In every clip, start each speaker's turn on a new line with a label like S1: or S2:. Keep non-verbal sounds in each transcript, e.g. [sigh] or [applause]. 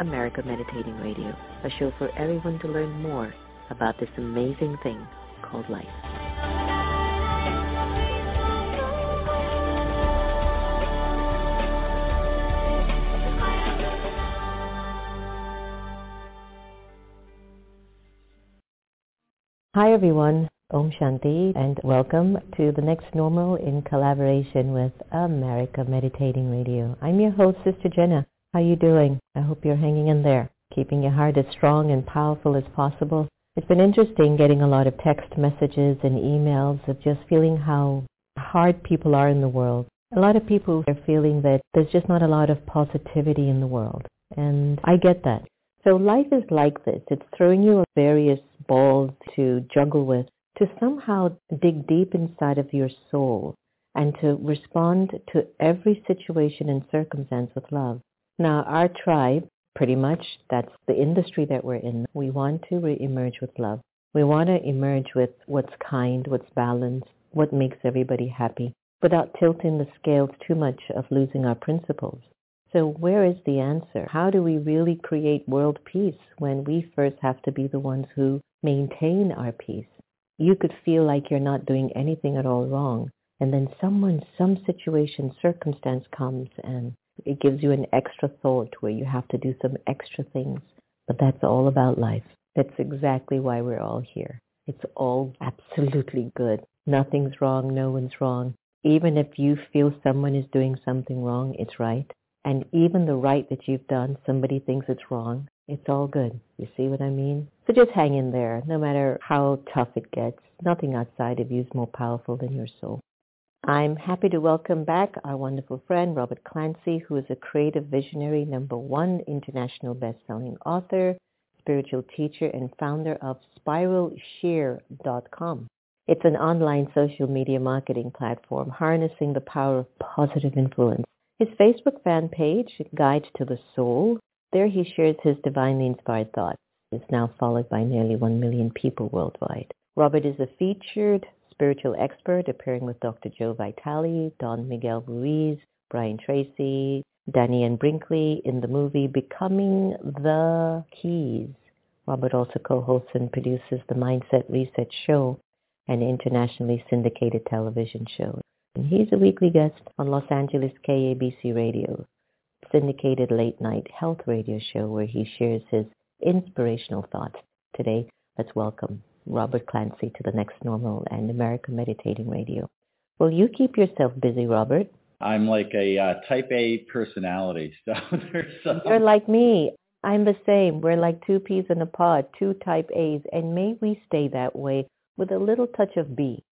S1: America Meditating Radio, a show for everyone to learn more about this amazing thing called life. Hi everyone, Om Shanti and welcome to the next normal in collaboration with America Meditating Radio. I'm your host, Sister Jenna. How you doing? I hope you're hanging in there, keeping your heart as strong and powerful as possible. It's been interesting getting a lot of text messages and emails of just feeling how hard people are in the world. A lot of people are feeling that there's just not a lot of positivity in the world. And I get that. So life is like this. It's throwing you various balls to juggle with to somehow dig deep inside of your soul and to respond to every situation and circumstance with love. Now, our tribe, pretty much, that's the industry that we're in. We want to re-emerge with love. We want to emerge with what's kind, what's balanced, what makes everybody happy, without tilting the scales too much of losing our principles. So where is the answer? How do we really create world peace when we first have to be the ones who maintain our peace? You could feel like you're not doing anything at all wrong, and then someone, some situation, circumstance comes and it gives you an extra thought where you have to do some extra things. But that's all about life. That's exactly why we're all here. It's all absolutely good. Nothing's wrong. No one's wrong. Even if you feel someone is doing something wrong, it's right. And even the right that you've done, somebody thinks it's wrong. It's all good. You see what I mean? So just hang in there. No matter how tough it gets, nothing outside of you is more powerful than your soul. I'm happy to welcome back our wonderful friend, Robert Clancy, who is a creative visionary, number one international best-selling author, spiritual teacher, and founder of SpiralShare.com. It's an online social media marketing platform harnessing the power of positive influence. His Facebook fan page, Guide to the Soul, there he shares his divinely inspired thoughts. Is now followed by nearly 1 million people worldwide. Robert is a featured spiritual expert appearing with Dr. Joe Vitale, Don Miguel Ruiz, Brian Tracy, Dannion Brinkley in the movie Becoming the Keys. Robert also co-hosts and produces the Mindset Reset Show, an internationally syndicated television show. And he's a weekly guest on Los Angeles KABC Radio, syndicated late night health radio show where he shares his inspirational thoughts. Today, let's welcome Robert Clancy to the next normal and America Meditating Radio. Will you keep yourself busy, Robert?
S2: I'm like a uh, type A personality, [laughs] so there's some...
S1: You're like me. I'm the same. We're like two peas in a pod, two type A's, and may we stay that way with a little touch of B.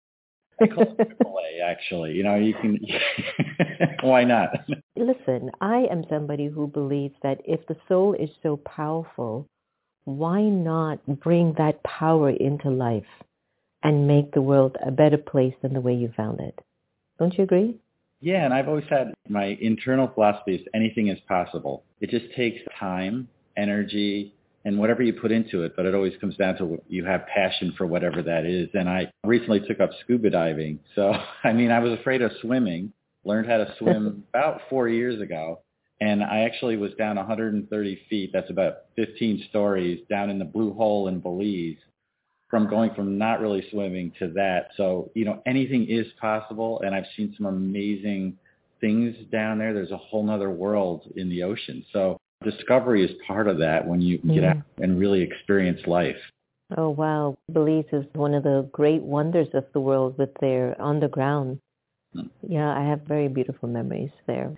S2: I call it triple A, actually. You know, you can. [laughs] why not?
S1: Listen, I am somebody who believes that if the soul is so powerful, why not bring that power into life and make the world a better place than the way you found it? Don't you agree?
S2: Yeah, and I've always had my internal philosophy is anything is possible. It just takes time, energy, and whatever you put into it, but it always comes down to you have passion for whatever that is. And I recently took up scuba diving. So, [laughs] I mean, I was afraid of swimming, learned how to swim [laughs] about four years ago. And I actually was down 130 feet. That's about 15 stories down in the blue hole in Belize from going from not really swimming to that. So, you know, anything is possible. And I've seen some amazing things down there. There's a whole nother world in the ocean. So discovery is part of that when you get out and really experience life.
S1: Oh, wow. Belize is one of the great wonders of the world with their underground. Mm. Yeah, I have very beautiful memories there.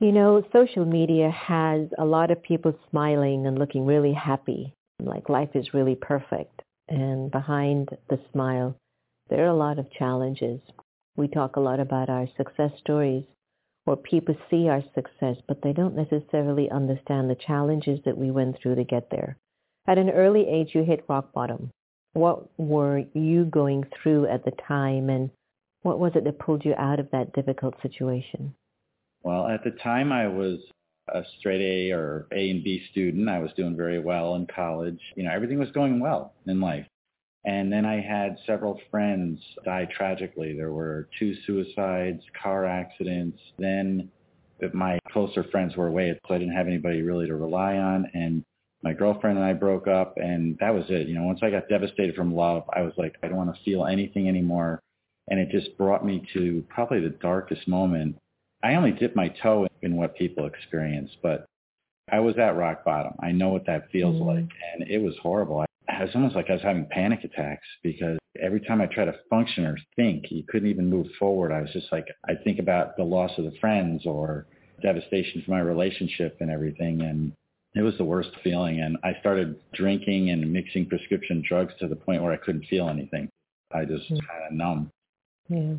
S1: You know, social media has a lot of people smiling and looking really happy, like life is really perfect. And behind the smile, there are a lot of challenges. We talk a lot about our success stories, or people see our success, but they don't necessarily understand the challenges that we went through to get there. At an early age, you hit rock bottom. What were you going through at the time, and what was it that pulled you out of that difficult situation?
S2: Well, at the time, I was a straight A or A and B student. I was doing very well in college. You know, everything was going well in life. And then I had several friends die tragically. There were two suicides, car accidents. Then my closer friends were away, so I didn't have anybody really to rely on. And my girlfriend and I broke up, and that was it. You know, once I got devastated from love, I was like, I don't want to feel anything anymore. And it just brought me to probably the darkest moment. I only dip my toe in what people experience, but I was at rock bottom. I know what that feels mm-hmm. like, and it was horrible. I was almost like I was having panic attacks because every time I try to function or think, you couldn't even move forward. I was just like, I think about the loss of the friends or devastation for my relationship and everything. And it was the worst feeling. And I started drinking and mixing prescription drugs to the point where I couldn't feel anything. I just mm-hmm. kind of numb.
S1: Yeah.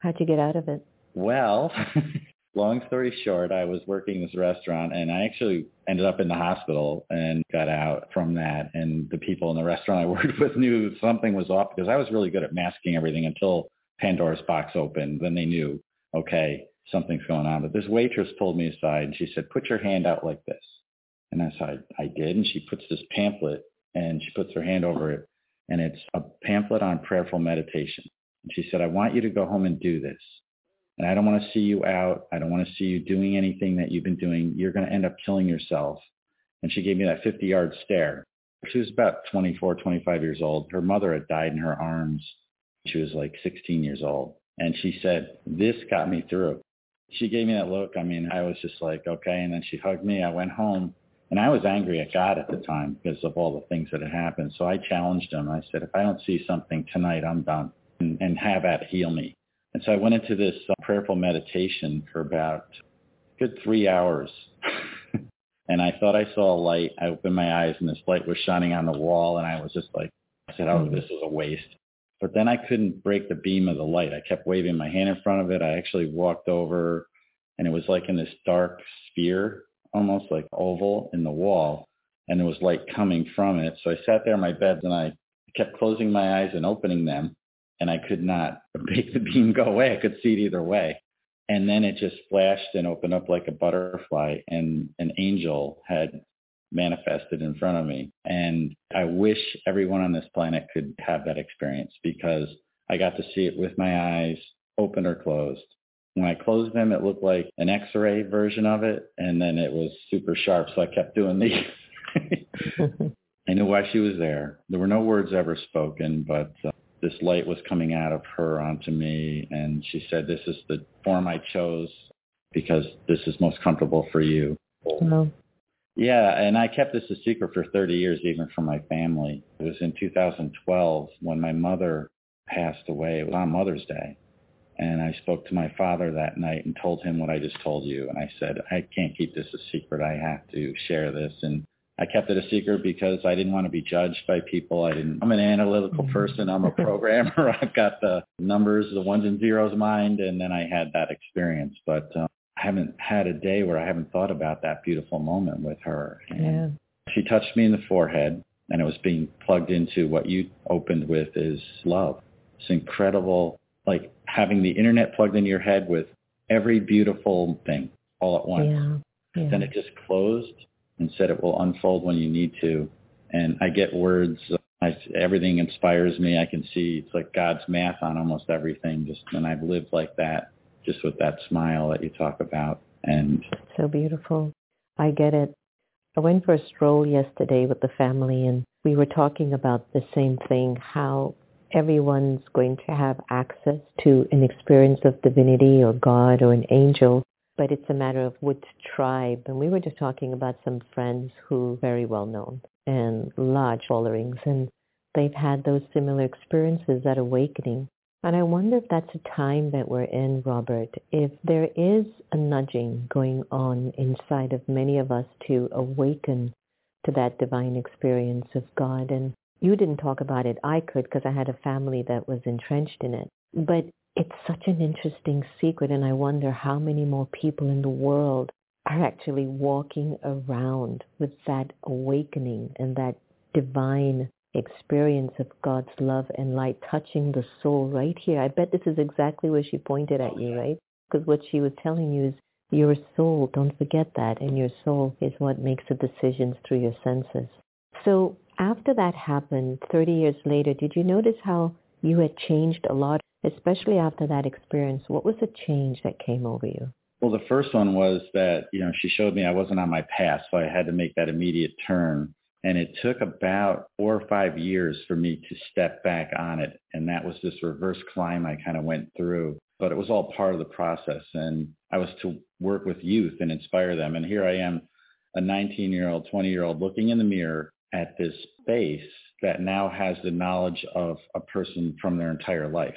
S1: How'd you get out of it?
S2: Well, [laughs] long story short, I was working this restaurant and I actually ended up in the hospital and got out from that. And the people in the restaurant I [laughs] worked with knew something was off because I was really good at masking everything until Pandora's box opened. Then they knew, okay, something's going on. But this waitress pulled me aside and she said, put your hand out like this. And I said, I did. And she puts this pamphlet and she puts her hand over it. And it's a pamphlet on prayerful meditation. And she said, I want you to go home and do this. And I don't want to see you out. I don't want to see you doing anything that you've been doing. You're going to end up killing yourself. And she gave me that 50 yard stare. She was about 24, 25 years old. Her mother had died in her arms. She was like 16 years old. And she said, this got me through. She gave me that look. I mean, I was just like, okay. And then she hugged me. I went home and I was angry at God at the time because of all the things that had happened. So I challenged him. I said, if I don't see something tonight, I'm done and, and have at heal me. And so I went into this uh, prayerful meditation for about good three hours. [laughs] and I thought I saw a light. I opened my eyes and this light was shining on the wall. And I was just like, I said, oh, this is a waste. But then I couldn't break the beam of the light. I kept waving my hand in front of it. I actually walked over and it was like in this dark sphere, almost like oval in the wall. And there was light coming from it. So I sat there in my bed and I kept closing my eyes and opening them and I could not [laughs] make the beam go away. I could see it either way. And then it just flashed and opened up like a butterfly and an angel had manifested in front of me. And I wish everyone on this planet could have that experience because I got to see it with my eyes open or closed. When I closed them, it looked like an x-ray version of it. And then it was super sharp. So I kept doing these. [laughs] [laughs] I knew why she was there. There were no words ever spoken, but uh, this light was coming out of her onto me and she said this is the form i chose because this is most comfortable for you.
S1: Oh.
S2: yeah and i kept this a secret for 30 years even from my family. It was in 2012 when my mother passed away. It was on mother's day and i spoke to my father that night and told him what i just told you and i said i can't keep this a secret. I have to share this and I kept it a secret because I didn't want to be judged by people. I didn't. I'm an analytical mm-hmm. person. I'm a programmer. [laughs] I've got the numbers, the ones and zeros mind, and then I had that experience. But uh, I haven't had a day where I haven't thought about that beautiful moment with her.
S1: And yeah.
S2: She touched me in the forehead, and it was being plugged into what you opened with is love. It's incredible, like having the internet plugged in your head with every beautiful thing all at once.
S1: Yeah. Yeah.
S2: Then it just closed and said it will unfold when you need to. And I get words. I, everything inspires me. I can see it's like God's math on almost everything. Just and I've lived like that, just with that smile that you talk about. And
S1: so beautiful. I get it. I went for a stroll yesterday with the family, and we were talking about the same thing: how everyone's going to have access to an experience of divinity or God or an angel but it's a matter of which tribe. And we were just talking about some friends who very well known and large followings, and they've had those similar experiences at awakening. And I wonder if that's a time that we're in, Robert, if there is a nudging going on inside of many of us to awaken to that divine experience of God. And you didn't talk about it. I could because I had a family that was entrenched in it. But it's such an interesting secret and I wonder how many more people in the world are actually walking around with that awakening and that divine experience of God's love and light touching the soul right here. I bet this is exactly where she pointed at oh, you, right? Because what she was telling you is your soul, don't forget that, and your soul is what makes the decisions through your senses. So after that happened, 30 years later, did you notice how you had changed a lot, especially after that experience? What was the change that came over you?
S2: Well, the first one was that, you know, she showed me I wasn't on my path, so I had to make that immediate turn. And it took about four or five years for me to step back on it. And that was this reverse climb I kind of went through. But it was all part of the process. And I was to work with youth and inspire them. And here I am, a 19-year-old, 20-year-old looking in the mirror at this space that now has the knowledge of a person from their entire life.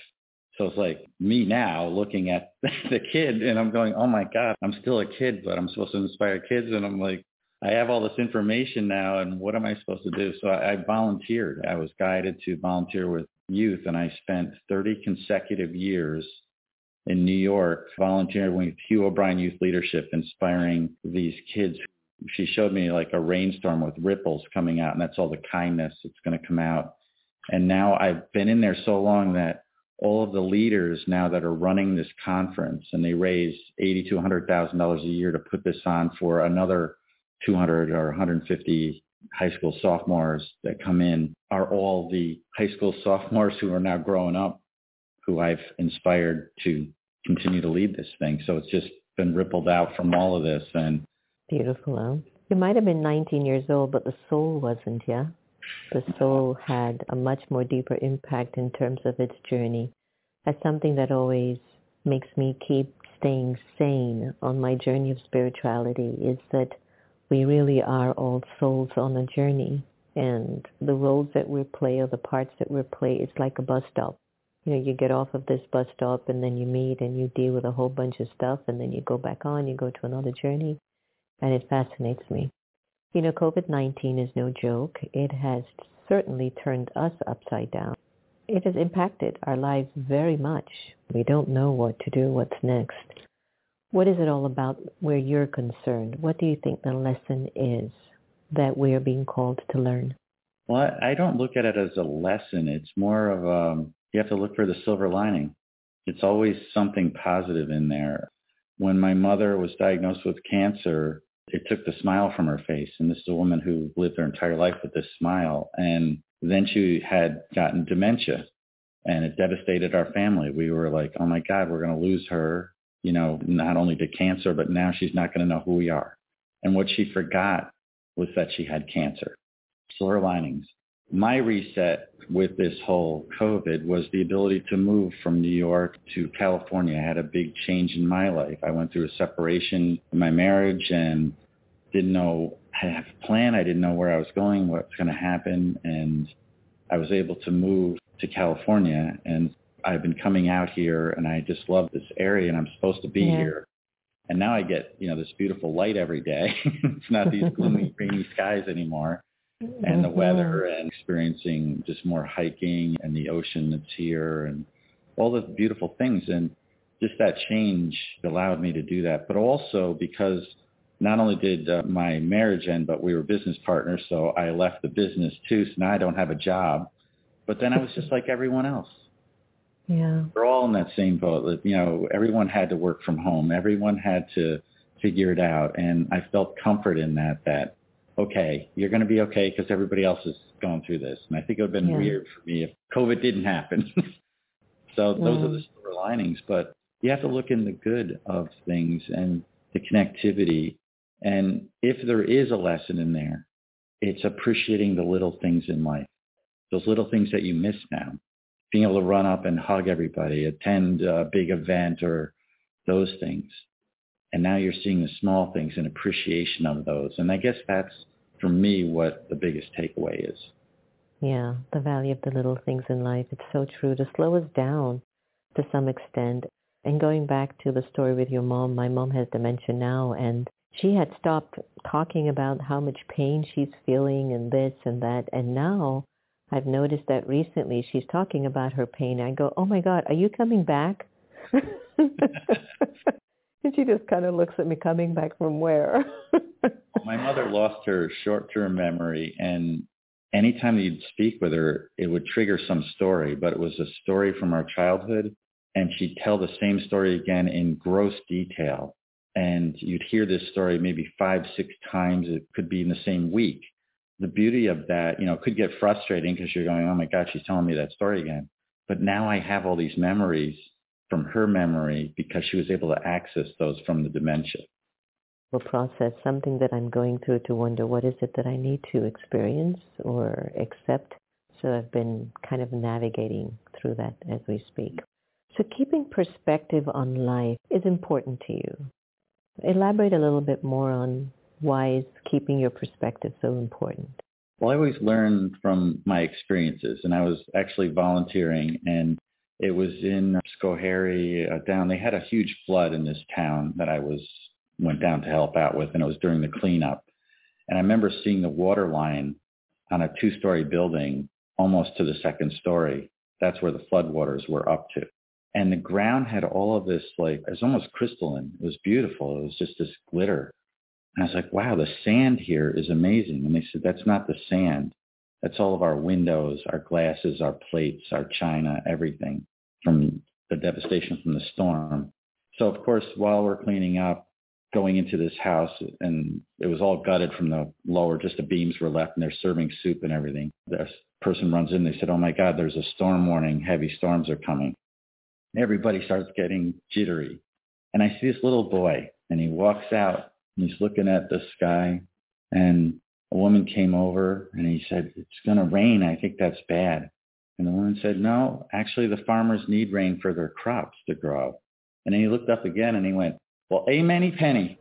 S2: So it's like me now looking at [laughs] the kid and I'm going, oh my God, I'm still a kid, but I'm supposed to inspire kids. And I'm like, I have all this information now and what am I supposed to do? So I, I volunteered. I was guided to volunteer with youth and I spent 30 consecutive years in New York volunteering with Hugh O'Brian Youth Leadership, inspiring these kids. She showed me like a rainstorm with ripples coming out and that's all the kindness that's going to come out. And now I've been in there so long that all of the leaders now that are running this conference and they raise eighty to hundred thousand dollars a year to put this on for another 200 or 150 high school sophomores that come in are all the high school sophomores who are now growing up who I've inspired to continue to lead this thing. So it's just been rippled out from all of this and
S1: beautiful. Huh? You might have been 19 years old, but the soul wasn't, yeah? The soul had a much more deeper impact in terms of its journey. That's something that always makes me keep staying sane on my journey of spirituality is that we really are all souls on a journey. And the roles that we play or the parts that we play, it's like a bus stop. You know, you get off of this bus stop and then you meet and you deal with a whole bunch of stuff and then you go back on, you go to another journey. And it fascinates me. You know, COVID-19 is no joke. It has certainly turned us upside down. It has impacted our lives very much. We don't know what to do, what's next. What is it all about where you're concerned? What do you think the lesson is that we're being called to learn?
S2: Well, I don't look at it as a lesson. It's more of um, you have to look for the silver lining. It's always something positive in there. When my mother was diagnosed with cancer, it took the smile from her face. And this is a woman who lived her entire life with this smile. And then she had gotten dementia and it devastated our family. We were like, oh my God, we're going to lose her you know, not only to cancer, but now she's not going to know who we are. And what she forgot was that she had cancer. Silver linings. My reset with this whole COVID was the ability to move from New York to California. I had a big change in my life. I went through a separation in my marriage and didn't know, I have a plan. I didn't know where I was going, what's going to happen. And I was able to move to California and I've been coming out here and I just love this area and I'm supposed to be yeah. here. And now I get, you know, this beautiful light every day. [laughs] it's not these gloomy, rainy skies anymore. And the weather and experiencing just more hiking and the ocean that's here and all the beautiful things. And just that change allowed me to do that. But also because not only did uh, my marriage end, but we were business partners. So I left the business too. So now I don't have a job. But then I was just like everyone else.
S1: Yeah.
S2: We're all in that same boat. You know, everyone had to work from home. Everyone had to figure it out. And I felt comfort in that, that, okay, you're going to be okay because everybody else is going through this. And I think it would have been yeah. weird for me if COVID didn't happen. [laughs] so those are the silver linings. But you have to look in the good of things and the connectivity. And if there is a lesson in there, it's appreciating the little things in life, those little things that you miss now being able to run up and hug everybody, attend a big event or those things. And now you're seeing the small things and appreciation of those. And I guess that's, for me, what the biggest takeaway is.
S1: Yeah, the value of the little things in life. It's so true to slow us down to some extent. And going back to the story with your mom, my mom has dementia now and she had stopped talking about how much pain she's feeling and this and that. And now I've noticed that recently she's talking about her pain. I go, oh my God, are you coming back? [laughs] [laughs] and she just kind of looks at me, coming back from where? [laughs]
S2: my mother lost her short-term memory and anytime you'd speak with her, it would trigger some story, but it was a story from our childhood. And she'd tell the same story again in gross detail. And you'd hear this story maybe five, six times. It could be in the same week. The beauty of that, you know, could get frustrating because you're going, oh my God, she's telling me that story again. But now I have all these memories from her memory because she was able to access those from the dementia
S1: will process something that I'm going through to wonder what is it that I need to experience or accept. So I've been kind of navigating through that as we speak. So keeping perspective on life is important to you. Elaborate a little bit more on why is keeping your perspective so important?
S2: Well, I always learn from my experiences, and I was actually volunteering, and it was in Schoharie uh, down. They had a huge flood in this town that I was went down to help out with, and it was during the cleanup. And I remember seeing the water line on a two-story building almost to the second story. That's where the floodwaters were up to. And the ground had all of this, like, it was almost crystalline. It was beautiful. It was just this glitter. And I was like, wow, the sand here is amazing. And they said, that's not the sand. That's all of our windows, our glasses, our plates, our china, everything from the devastation from the storm. So of course, while we're cleaning up, going into this house and it was all gutted from the lower, just the beams were left and they're serving soup and everything. This person runs in, they said, oh my God, there's a storm warning. Heavy storms are coming. Everybody starts getting jittery. And I see this little boy and he walks out and he's looking at the sky and a woman came over and he said, it's going to rain. I think that's bad. And the woman said, no, actually the farmers need rain for their crops to grow. And then he looked up again and he went, well, a many penny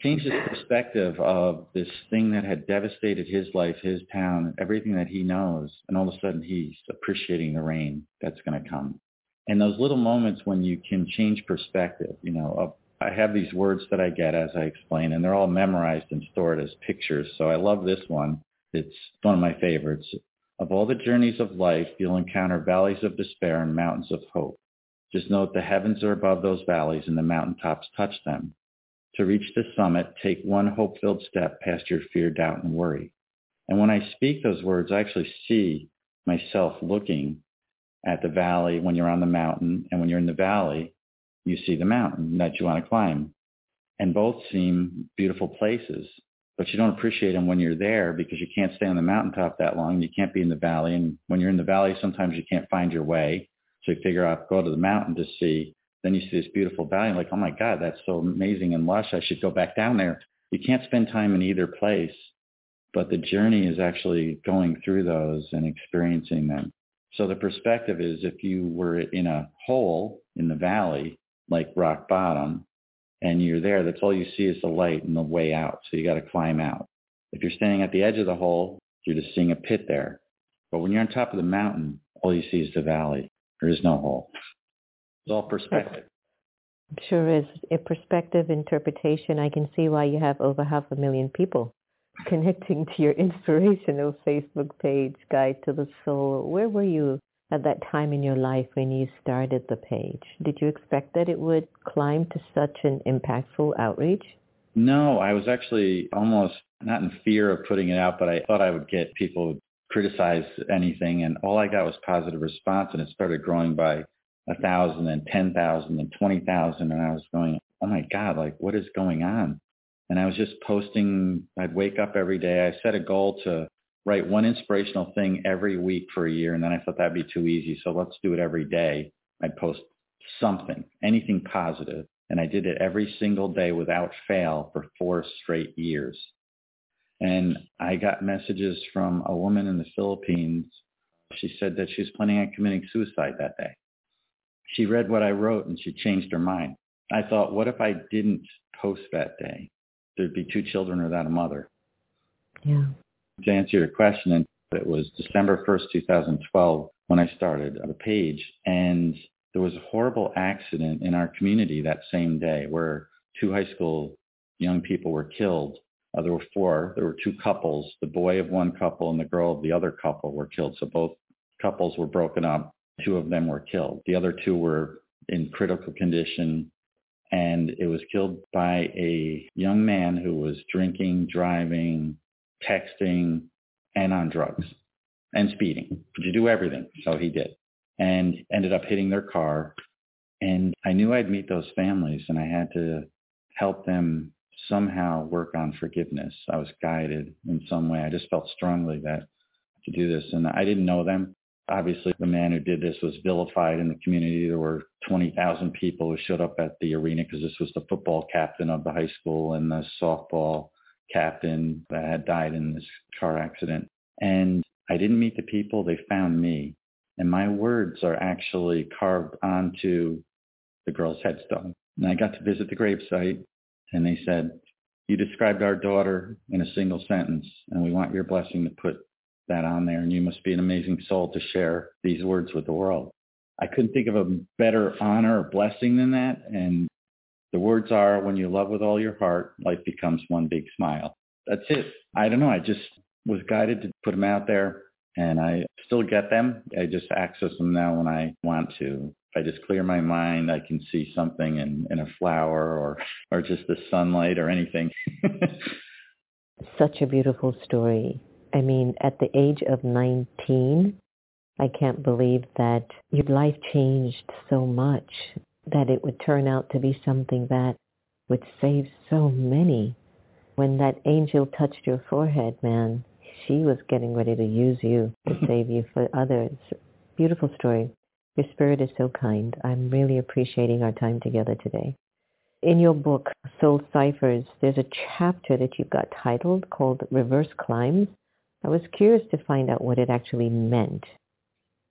S2: changed his perspective of this thing that had devastated his life, his town, everything that he knows. And all of a sudden he's appreciating the rain that's going to come. And those little moments when you can change perspective, you know, I have these words that I get as I explain, and they're all memorized and stored as pictures. So I love this one. It's one of my favorites. Of all the journeys of life, you'll encounter valleys of despair and mountains of hope. Just note the heavens are above those valleys and the mountaintops touch them. To reach the summit, take one hope-filled step past your fear, doubt, and worry. And when I speak those words, I actually see myself looking at the valley when you're on the mountain. And when you're in the valley, you see the mountain that you want to climb. And both seem beautiful places, but you don't appreciate them when you're there because you can't stay on the mountaintop that long. You can't be in the valley. And when you're in the valley, sometimes you can't find your way. So you figure out, go to the mountain to see. Then you see this beautiful valley. Like, oh my God, that's so amazing and lush. I should go back down there. You can't spend time in either place, but the journey is actually going through those and experiencing them. So the perspective is if you were in a hole in the valley, like rock bottom, and you're there, that's all you see is the light and the way out. So you got to climb out. If you're standing at the edge of the hole, you're just seeing a pit there. But when you're on top of the mountain, all you see is the valley. There is no hole. It's all perspective.
S1: Sure is. A perspective interpretation. I can see why you have over half a million people connecting to your [laughs] inspirational Facebook page, Guide to the Soul. Where were you at that time in your life when you started the page? Did you expect that it would climb to such an impactful outreach?
S2: No, I was actually almost not in fear of putting it out, but I thought I would get people criticize anything, and all I got was positive response, and it started growing by a thousand and ten thousand and twenty thousand, and I was going, oh my god, like what is going on? And I was just posting. I'd wake up every day. I set a goal to write one inspirational thing every week for a year, and then I thought that'd be too easy, so let's do it every day. I'd post something, anything positive, and I did it every single day without fail for four straight years. And I got messages from a woman in the Philippines. She said that she was planning on committing suicide that day. She read what I wrote and she changed her mind. I thought, what if I didn't post that day? There'd be two children without a mother.
S1: Yeah.
S2: To answer your question, it was December 1st, 2012 when I started the page. And there was a horrible accident in our community that same day where two high school young people were killed uh, there were four. There were two couples. The boy of one couple and the girl of the other couple were killed. So both couples were broken up. Two of them were killed. The other two were in critical condition. And it was killed by a young man who was drinking, driving, texting, and on drugs and speeding. Could you do everything? So he did and ended up hitting their car. And I knew I'd meet those families and I had to help them somehow work on forgiveness. I was guided in some way. I just felt strongly that to do this. And I didn't know them. Obviously, the man who did this was vilified in the community. There were 20,000 people who showed up at the arena because this was the football captain of the high school and the softball captain that had died in this car accident. And I didn't meet the people. They found me. And my words are actually carved onto the girl's headstone. And I got to visit the gravesite and they said, you described our daughter in a single sentence and we want your blessing to put that on there and you must be an amazing soul to share these words with the world. I couldn't think of a better honor or blessing than that. And the words are, when you love with all your heart, life becomes one big smile. That's it. I don't know. I just was guided to put them out there and I still get them. I just access them now when I want to. If I just clear my mind, I can see something in, in a flower or, or just the sunlight or anything. [laughs]
S1: Such a beautiful story. I mean, at the age of 19, I can't believe that your life changed so much that it would turn out to be something that would save so many. When that angel touched your forehead, man, she was getting ready to use you to [laughs] save you for others. Beautiful story. Your spirit is so kind. I'm really appreciating our time together today. In your book, Soul Ciphers, there's a chapter that you've got titled called Reverse Climbs. I was curious to find out what it actually meant.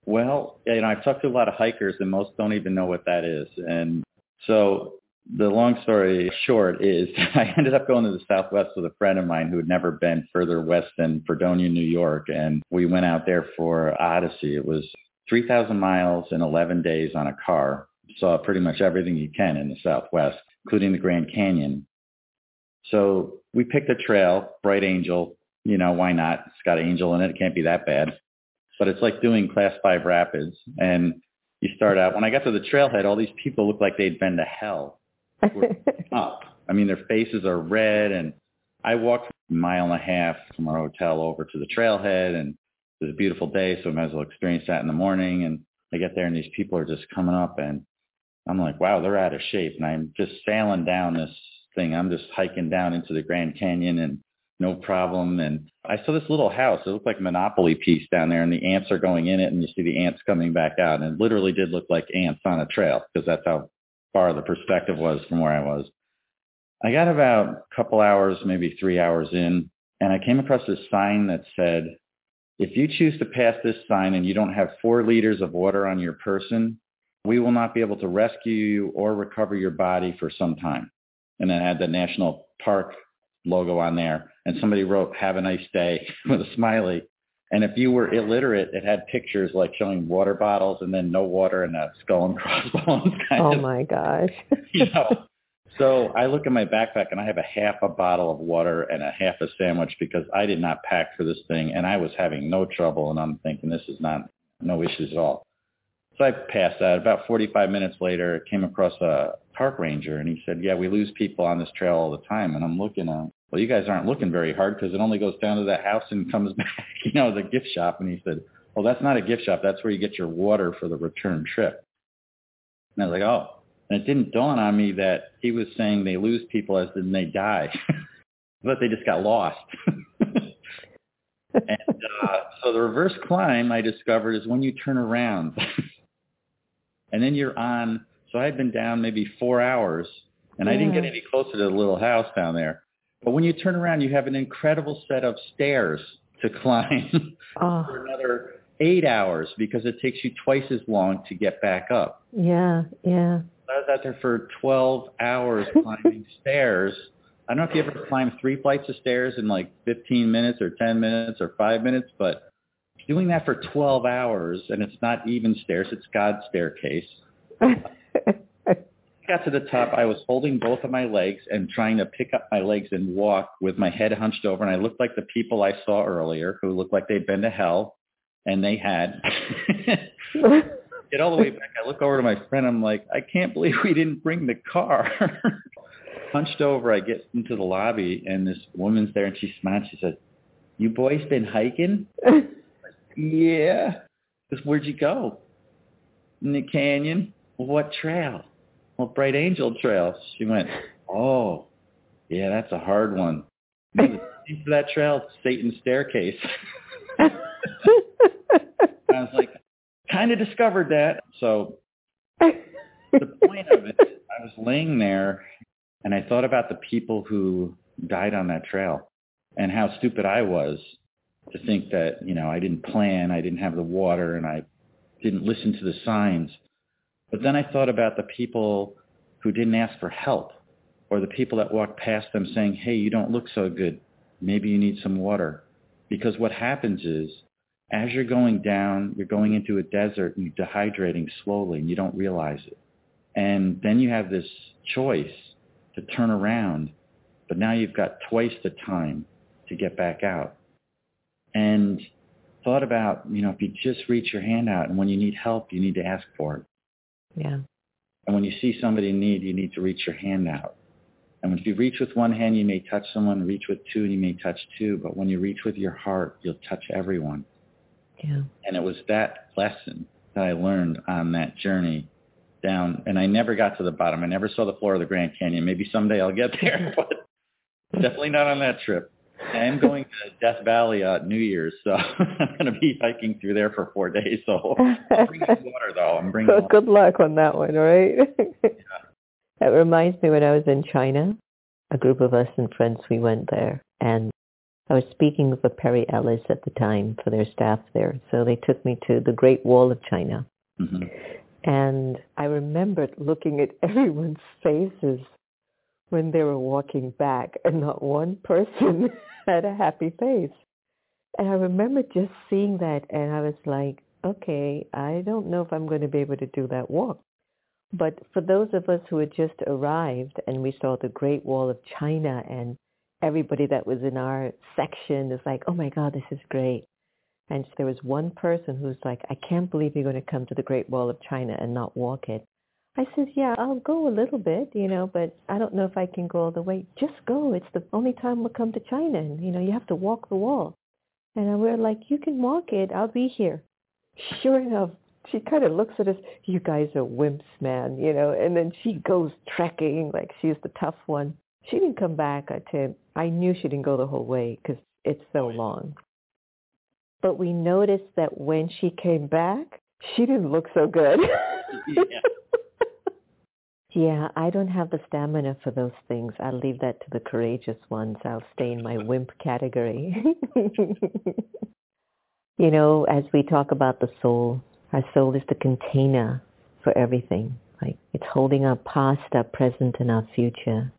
S2: Well, you know, I've talked to a lot of hikers and most don't even know what that is. And so the long story short is [laughs] I ended up going to the Southwest with a friend of mine who had never been further west than Fredonia, New York. And we went out there for Odyssey. It was 3,000 miles in 11 days on a car. Saw pretty much everything you can in the Southwest, including the Grand Canyon. So we picked a trail, Bright Angel. You know, why not? It's got Angel in it. It can't be that bad. But it's like doing class five rapids. And you start out, when I got to the trailhead, all these people looked like they'd been to hell [laughs] up. I mean, their faces are red, and I walked a mile and a half from our hotel over to the trailhead, and it was a beautiful day, so I might as well experience that in the morning. And I get there, and these people are just coming up, and I'm like, wow, they're out of shape, and I'm just sailing down this thing. I'm just hiking down into the Grand Canyon, and no problem. And I saw this little house. It looked like a Monopoly piece down there, and the ants are going in it, and you see the ants coming back out. And it literally did look like ants on a trail because that's how far the perspective was from where I was. I got about a couple hours, maybe three hours in, and I came across this sign that said, if you choose to pass this sign and you don't have four liters of water on your person, we will not be able to rescue you or recover your body for some time. And then had the national park logo on there. And somebody wrote, have a nice day [laughs] with a smiley. And if you were illiterate, it had pictures like showing water bottles and then no water and a skull and [laughs] crossbones kind
S1: oh
S2: of.
S1: Oh my gosh. [laughs]
S2: you know. So I look in my backpack and I have a half a bottle of water and a half a sandwich because I did not pack for this thing and I was having no trouble and I'm thinking this is not no issues at all. So I passed that. About 45 minutes later, I came across a park ranger and he said, yeah, we lose people on this trail all the time. And I'm looking at well, you guys aren't looking very hard because it only goes down to that house and comes [laughs] back, you know, the gift shop. And he said, well, that's not a gift shop. That's where you get your water for the return trip. And I was like, oh. And it didn't dawn on me that he was saying they lose people as in they die, [laughs] but they just got lost. [laughs] and uh, so the reverse climb I discovered is when you turn around and then you're on. So I had been down maybe four hours and yeah. I didn't get any closer to the little house down there. But when you turn around, you have an incredible set of stairs to [laughs] climb oh. for another eight hours because it takes you twice as long to get back up.
S1: Yeah, yeah.
S2: I was out there for 12 hours [laughs] climbing stairs. I don't know if you ever climbed three flights of stairs in like 15 minutes or 10 minutes or five minutes, but doing that for 12 hours, and it's not even stairs, it's God's staircase. [laughs] got to the top, I was holding both of my legs and trying to pick up my legs and walk with my head hunched over. And I looked like the people I saw earlier who looked like they'd been to hell. And they had. [laughs] Get all the way back. I look over to my friend. I'm like, I can't believe we didn't bring the car. [laughs] Hunched over, I get into the lobby and this woman's there and she smiles. She said, you boys been hiking? [laughs] yeah. Because where'd you go? In the canyon. Well, what trail? Well, Bright Angel Trail. She went, oh, yeah, that's a hard one. for that trail, Satan's staircase. [laughs] I was like, kind of discovered that. So the point of it, I was laying there and I thought about the people who died on that trail and how stupid I was to think that, you know, I didn't plan, I didn't have the water, and I didn't listen to the signs. But then I thought about the people who didn't ask for help or the people that walked past them saying, hey, you don't look so good. Maybe you need some water. Because what happens is as you're going down, you're going into a desert and you're dehydrating slowly and you don't realize it. And then you have this choice to turn around, but now you've got twice the time to get back out. And thought about, you know, if you just reach your hand out and when you need help, you need to ask for it.
S1: Yeah.
S2: And when you see somebody in need, you need to reach your hand out. And if you reach with one hand, you may touch someone. Reach with two, and you may touch two. But when you reach with your heart, you'll touch everyone.
S1: Yeah.
S2: And it was that lesson that I learned on that journey down. And I never got to the bottom. I never saw the floor of the Grand Canyon. Maybe someday I'll get there, [laughs] but [laughs] definitely not on that trip. I am going to Death Valley uh, New Year's, so [laughs] I'm going to be hiking through there for four days. So [laughs] I'm bringing water, though. I'm bringing.
S1: So good luck on that one, right? yeah. That reminds me when I was in China, a group of us and friends, we went there, and I was speaking with Perry Ellis at the time for their staff there. So they took me to the Great Wall of China. Mm-hmm. And I remembered looking at [laughs] everyone's faces when they were walking back, and not one person [laughs] had a happy face. And I remember just seeing that, and I was like, okay, I don't know if I'm going to be able to do that walk. But for those of us who had just arrived and we saw the Great Wall of China and everybody that was in our section is like, oh my God, this is great. And there was one person who's like, I can't believe you're going to come to the Great Wall of China and not walk it. I said, yeah, I'll go a little bit, you know, but I don't know if I can go all the way. Just go. It's the only time we'll come to China. And, you know, you have to walk the wall. And we're like, you can walk it. I'll be here. Sure enough, she kind of looks at us, you guys are wimps, man, you know, and then she goes trekking like she's the tough one. She didn't come back. I tell I knew she didn't go the whole way because it's so oh, long. But we noticed that when she came back, she didn't look so good. yeah. Yeah, I don't have the stamina for those things. I'll leave that to the courageous ones. I'll stay in my wimp category. [laughs] you know, as we talk about the soul, our soul is the container for everything. Like it's holding our past, our present, and our future.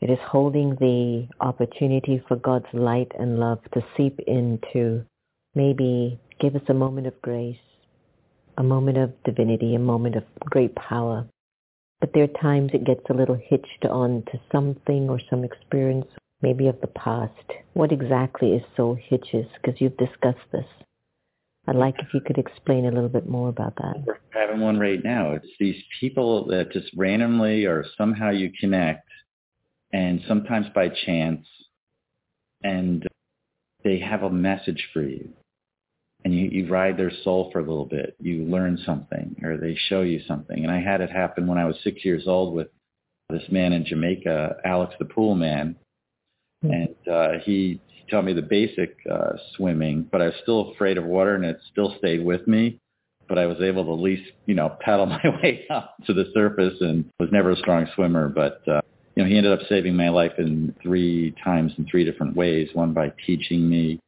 S1: It is holding the opportunity for God's light and love to seep into maybe give us a moment of grace, a moment of divinity, a moment of great power. But there are times it gets a little hitched on to something or some experience, maybe of the past. What exactly is soul hitches? Because you've discussed this. I'd like if you could explain a little bit more about that.
S2: We're having one right now. It's these people that just randomly or somehow you connect and sometimes by chance, and they have a message for you. And you, you ride their soul for a little bit. You learn something or they show you something. And I had it happen when I was six years old with this man in Jamaica, Alex the pool man. Mm-hmm. And uh, he, he taught me the basic uh, swimming, but I was still afraid of water and it still stayed with me. But I was able to at least, you know, [laughs] paddle my [laughs] way up to the surface and was never a strong swimmer. But uh, you know, he ended up saving my life in three times in three different ways. One by teaching me,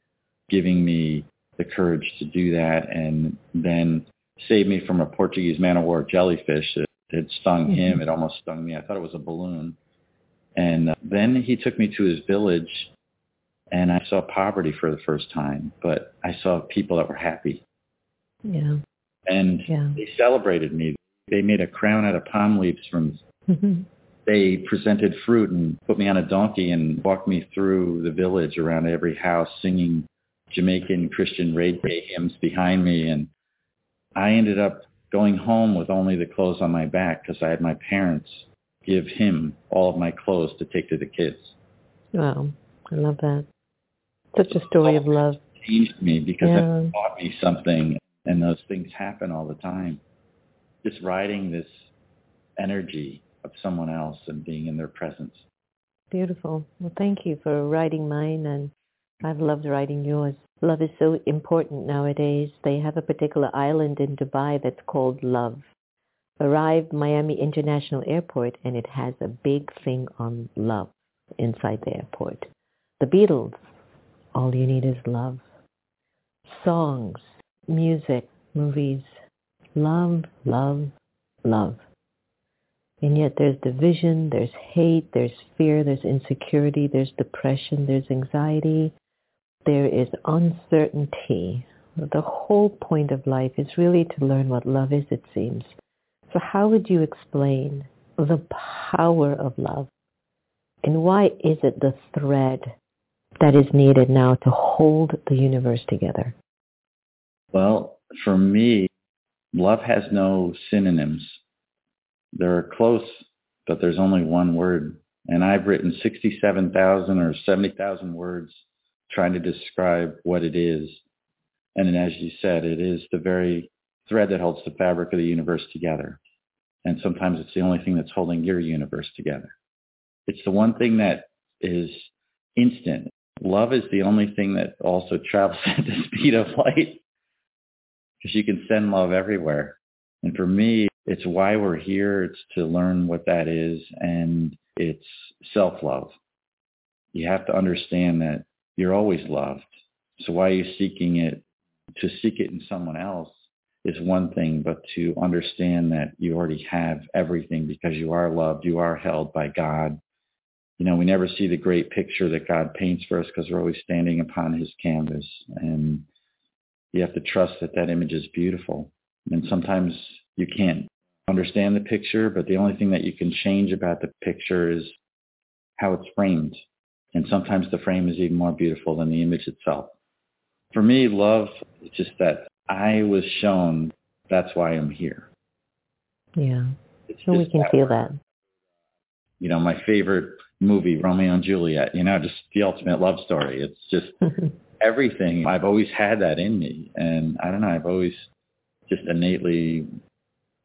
S2: giving me the courage to do that, and then saved me from a Portuguese man of war jellyfish that had stung mm-hmm. him. It almost stung me. I thought it was a balloon. And uh, then he took me to his village, and I saw poverty for the first time, but I saw people that were happy.
S1: Yeah.
S2: And
S1: yeah.
S2: they celebrated me. They made a crown out of palm leaves from mm-hmm they presented fruit and put me on a donkey and walked me through the village around every house singing Jamaican Christian reggae hymns behind me. And I ended up going home with only the clothes on my back because I had my parents give him all of my clothes to take to the kids.
S1: Wow. I love that. Such a story of love.
S2: Changed me because yeah. it taught me something, and those things happen all the time. Just riding this energy of someone else and being in their presence.
S1: Beautiful. Well, thank you for writing mine, and I've loved writing yours. Love is so important nowadays. They have a particular island in Dubai that's called Love. Arrived Miami International Airport, and it has a big thing on love inside the airport. The Beatles, all you need is love. Songs, music, movies, love, love, love. And yet there's division, there's hate, there's fear, there's insecurity, there's depression, there's anxiety, there is uncertainty. The whole point of life is really to learn what love is, it seems. So how would you explain the power of love? And why is it the thread that is needed now to hold the universe together?
S2: Well, for me, love has no synonyms they're close, but there's only one word. And I've written 67,000 or 70,000 words trying to describe what it is. And as you said, it is the very thread that holds the fabric of the universe together. And sometimes it's the only thing that's holding your universe together. It's the one thing that is instant. Love is the only thing that also [laughs] travels at the speed of light because you can send love everywhere. And for me, it's why we're here. It's to learn what that is. And it's self-love. You have to understand that you're always loved. So why are you seeking it? To seek it in someone else is one thing, but to understand that you already have everything because you are loved, you are held by God. You know, we never see the great picture that God paints for us because we're always standing upon his canvas. And you have to trust that that image is beautiful. And sometimes you can't understand the picture, but the only thing that you can change about the picture is how it's framed. And sometimes the frame is even more beautiful than the image itself. For me, love is just that I was shown that's why I'm here.
S1: Yeah. It's so we can that feel that.
S2: You know, my favorite movie, Romeo and Juliet, you know, just the ultimate love story. It's just [laughs] everything. I've always had that in me. And I don't know, I've always just innately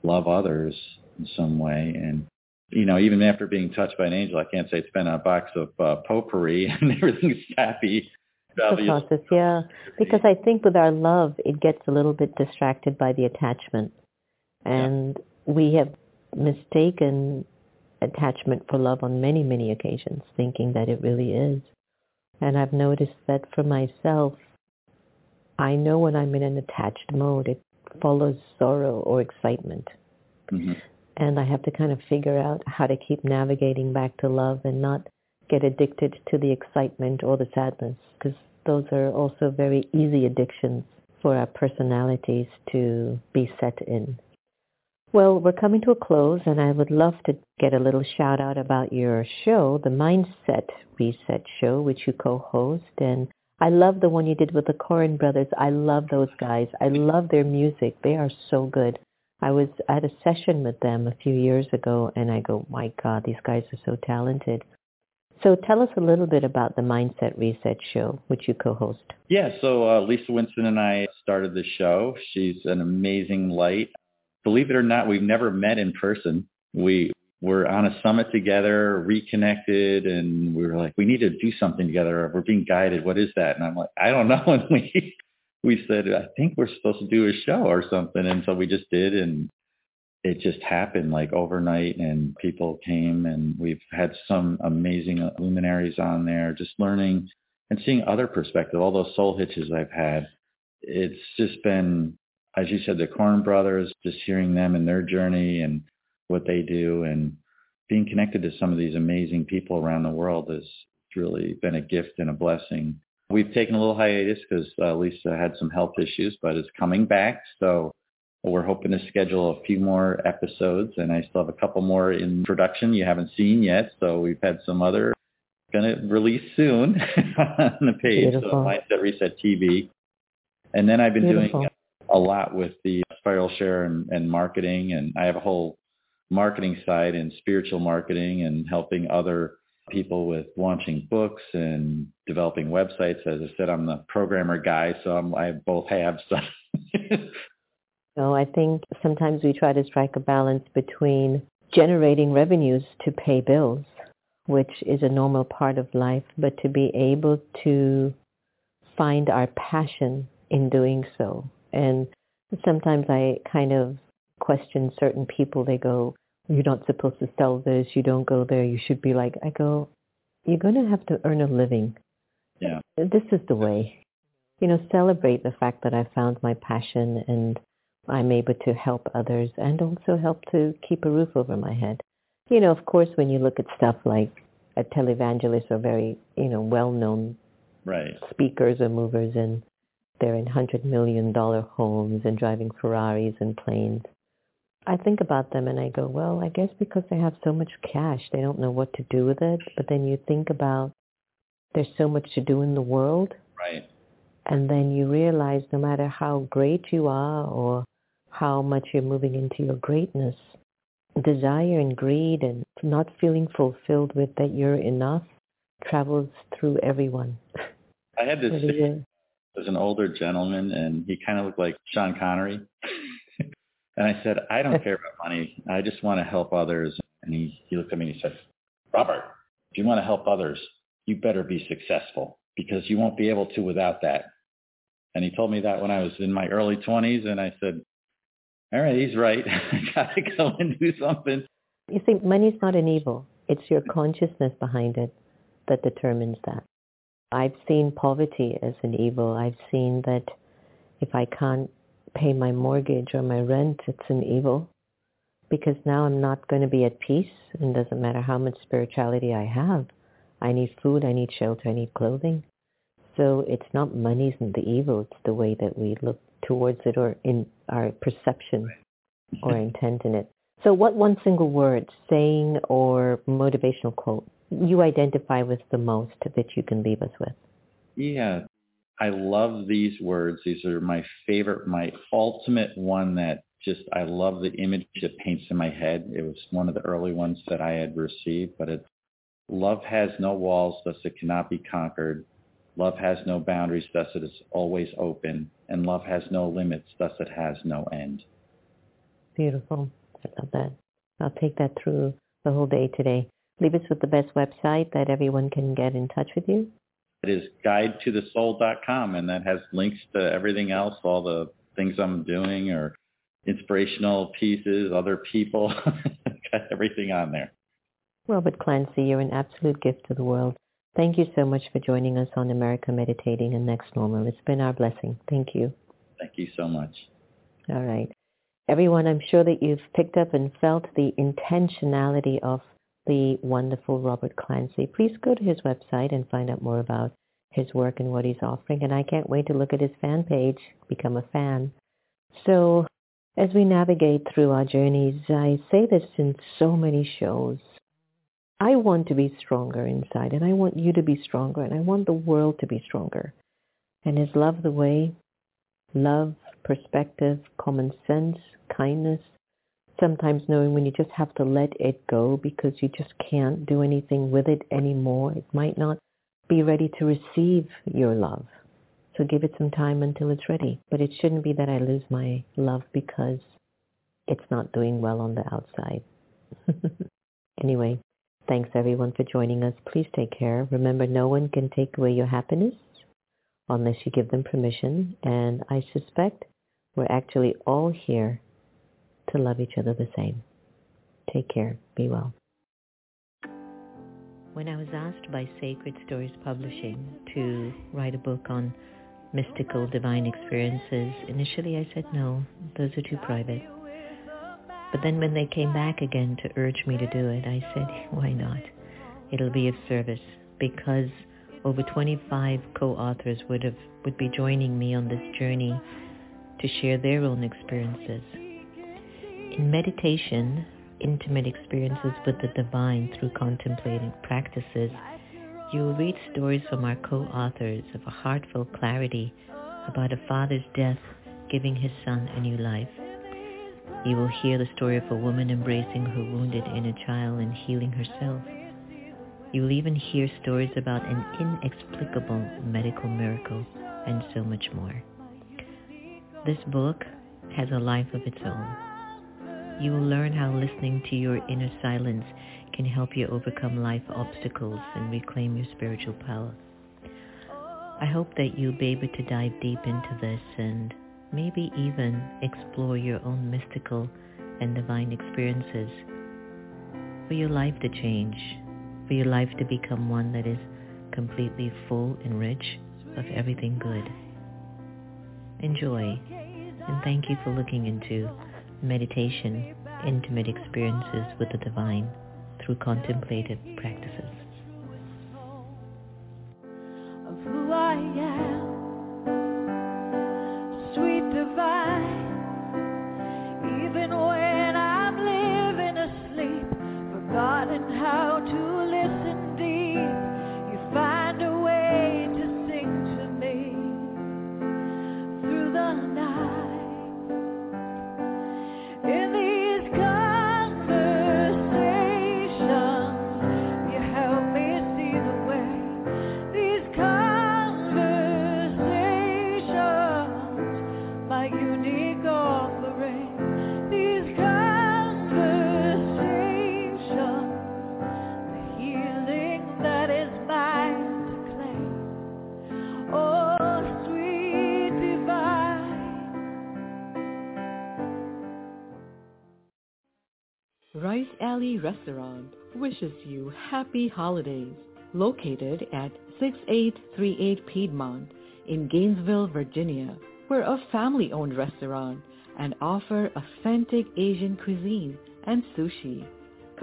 S2: love others in some way. And, you know, even after being touched by an angel, I can't say it's been a box of uh, potpourri [laughs] and everything's happy.
S1: The process, yeah. Because I think with our love, it gets a little bit distracted by the attachment. And yeah. we have mistaken attachment for love on many, many occasions, thinking that it really is. And I've noticed that for myself, I know when I'm in an attached mode, it follows sorrow or excitement. Mm-hmm. And I have to kind of figure out how to keep navigating back to love and not get addicted to the excitement or the sadness because those are also very easy addictions for our personalities to be set in. Well, we're coming to a close and I would love to get a little shout out about your show, the Mindset Reset Show, which you co-host. And I love the one you did with the Coen brothers. I love those guys. I love their music. They are so good. I was at a session with them a few years ago and I go, my God, these guys are so talented. So tell us a little bit about the Mindset Reset show, which you co-host.
S2: Yeah, so uh, Lisa Winston and I started the show. She's an amazing light. Believe it or not, we've never met in person. We we're on a summit together, reconnected, and we were like, we need to do something together. We're being guided. What is that? And I'm like, I don't know. [laughs] And we we said, I think we're supposed to do a show or something. And so we just did, and it just happened like overnight. And people came, and we've had some amazing luminaries on there, just learning and seeing other perspective. All those soul hitches I've had, it's just been, as you said, the Coen Brothers, just hearing them and their journey and what they do and being connected to some of these amazing people around the world has really been a gift and a blessing. We've taken a little hiatus because uh, Lisa had some health issues, but it's coming back. So we're hoping to schedule a few more episodes, and I still have a couple more in production you haven't seen yet. So we've had some other going to release soon [laughs] on the page. Beautiful. So Mindset Reset TV. And then I've been Beautiful. doing a lot with the spiral share and, and marketing, and I have a whole marketing side and spiritual marketing and helping other people with launching books and developing websites. As I said, I'm the programmer guy, so I'm, I both have stuff. [laughs]
S1: so I think sometimes we try to strike a balance between generating revenues to pay bills, which is a normal part of life, but to be able to find our passion in doing so. And sometimes I kind of question certain people. They go, you're not supposed to sell this. You don't go there. You should be like, I go, you're going to have to earn a living.
S2: Yeah.
S1: This is the way. You know, celebrate the fact that I found my passion and I'm able to help others and also help to keep a roof over my head. You know, of course, when you look at stuff like a televangelist or very, you know, well-known
S2: right.
S1: speakers or movers and they're in hundred million dollar homes and driving Ferraris and planes. I think about them and I go, well, I guess because they have so much cash, they don't know what to do with it. But then you think about there's so much to do in the world.
S2: Right.
S1: And then you realize no matter how great you are or how much you're moving into your greatness, desire and greed and not feeling fulfilled with that you're enough travels through everyone.
S2: I had this, [laughs] [laughs] there's an older gentleman and he kind of looked like Sean Connery. And I said, I don't care about money. I just want to help others. And he, he looked at me and he said, Robert, if you want to help others, you better be successful because you won't be able to without that. And he told me that when I was in my early 20s. And I said, all right, he's right. [laughs] I got to go and do something.
S1: You see, money's not an evil. It's your consciousness behind it that determines that. I've seen poverty as an evil. I've seen that if I can't pay my mortgage or my rent, it's an evil because now I'm not going to be at peace and doesn't matter how much spirituality I have. I need food, I need shelter, I need clothing. So it's not money isn't the evil, it's the way that we look towards it or in our perception or intent in it. So what one single word, saying or motivational quote you identify with the most that you can leave us with?
S2: Yeah, I love these words. These are my favorite, my ultimate one that just, I love the image it paints in my head. It was one of the early ones that I had received, but it's, love has no walls, thus it cannot be conquered. Love has no boundaries, thus it is always open. And love has no limits, thus it has no end.
S1: Beautiful. I love that. I'll take that through the whole day today. Leave us with the best website that everyone can get in touch with you.
S2: It is guidetothesoul.com, and that has links to everything else, all the things I'm doing or inspirational pieces, other people. [laughs] Got everything on there.
S1: Robert Clancy, you're an absolute gift to the world. Thank you so much for joining us on America Meditating and Next Normal. It's been our blessing. Thank you.
S2: Thank you so much.
S1: All right. Everyone, I'm sure that you've picked up and felt the intentionality of the wonderful Robert Clancy. Please go to his website and find out more about his work and what he's offering. And I can't wait to look at his fan page, become a fan. So as we navigate through our journeys, I say this in so many shows. I want to be stronger inside and I want you to be stronger and I want the world to be stronger. And is love the way? Love, perspective, common sense, kindness, sometimes knowing when you just have to let it go because you just can't do anything with it anymore. It might not be ready to receive your love. So give it some time until it's ready. But it shouldn't be that I lose my love because it's not doing well on the outside. [laughs] anyway, thanks everyone for joining us. Please take care. Remember, no one can take away your happiness unless you give them permission. And I suspect we're actually all here to love each other the same. Take care. Be well. When I was asked by Sacred Stories Publishing to write a book on mystical divine experiences, initially I said no, those are too private. But then when they came back again to urge me to do it, I said, [laughs] why not? It'll be of service because over 25 co-authors would have would be joining me on this journey to share their own experiences meditation, intimate experiences with the divine through contemplating practices, you will read stories from our co-authors of a heartfelt clarity about a father's death giving his son a new life. You will hear the story of a woman embracing her wounded inner child and healing herself. You'll even hear stories about an inexplicable medical miracle and so much more. This book has a life of its own. You will learn how listening to your inner silence can help you overcome life obstacles and reclaim your spiritual power. I hope that you'll be able to dive deep into this and maybe even explore your own mystical and divine experiences for your life to change for your life to become one that is completely full and rich of everything good. Enjoy, and thank you for looking into meditation, intimate experiences with the divine through contemplative practices.
S3: Restaurant wishes you happy holidays. Located at 6838 Piedmont in Gainesville, Virginia. We're a family-owned restaurant and offer authentic Asian cuisine and sushi.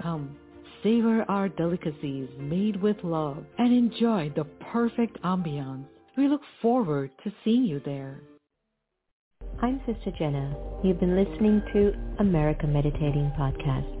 S3: Come, savor our delicacies made with love and enjoy the perfect ambiance. We look forward to seeing you there.
S1: I'm Sister Jenna. You've been listening to America Meditating Podcast.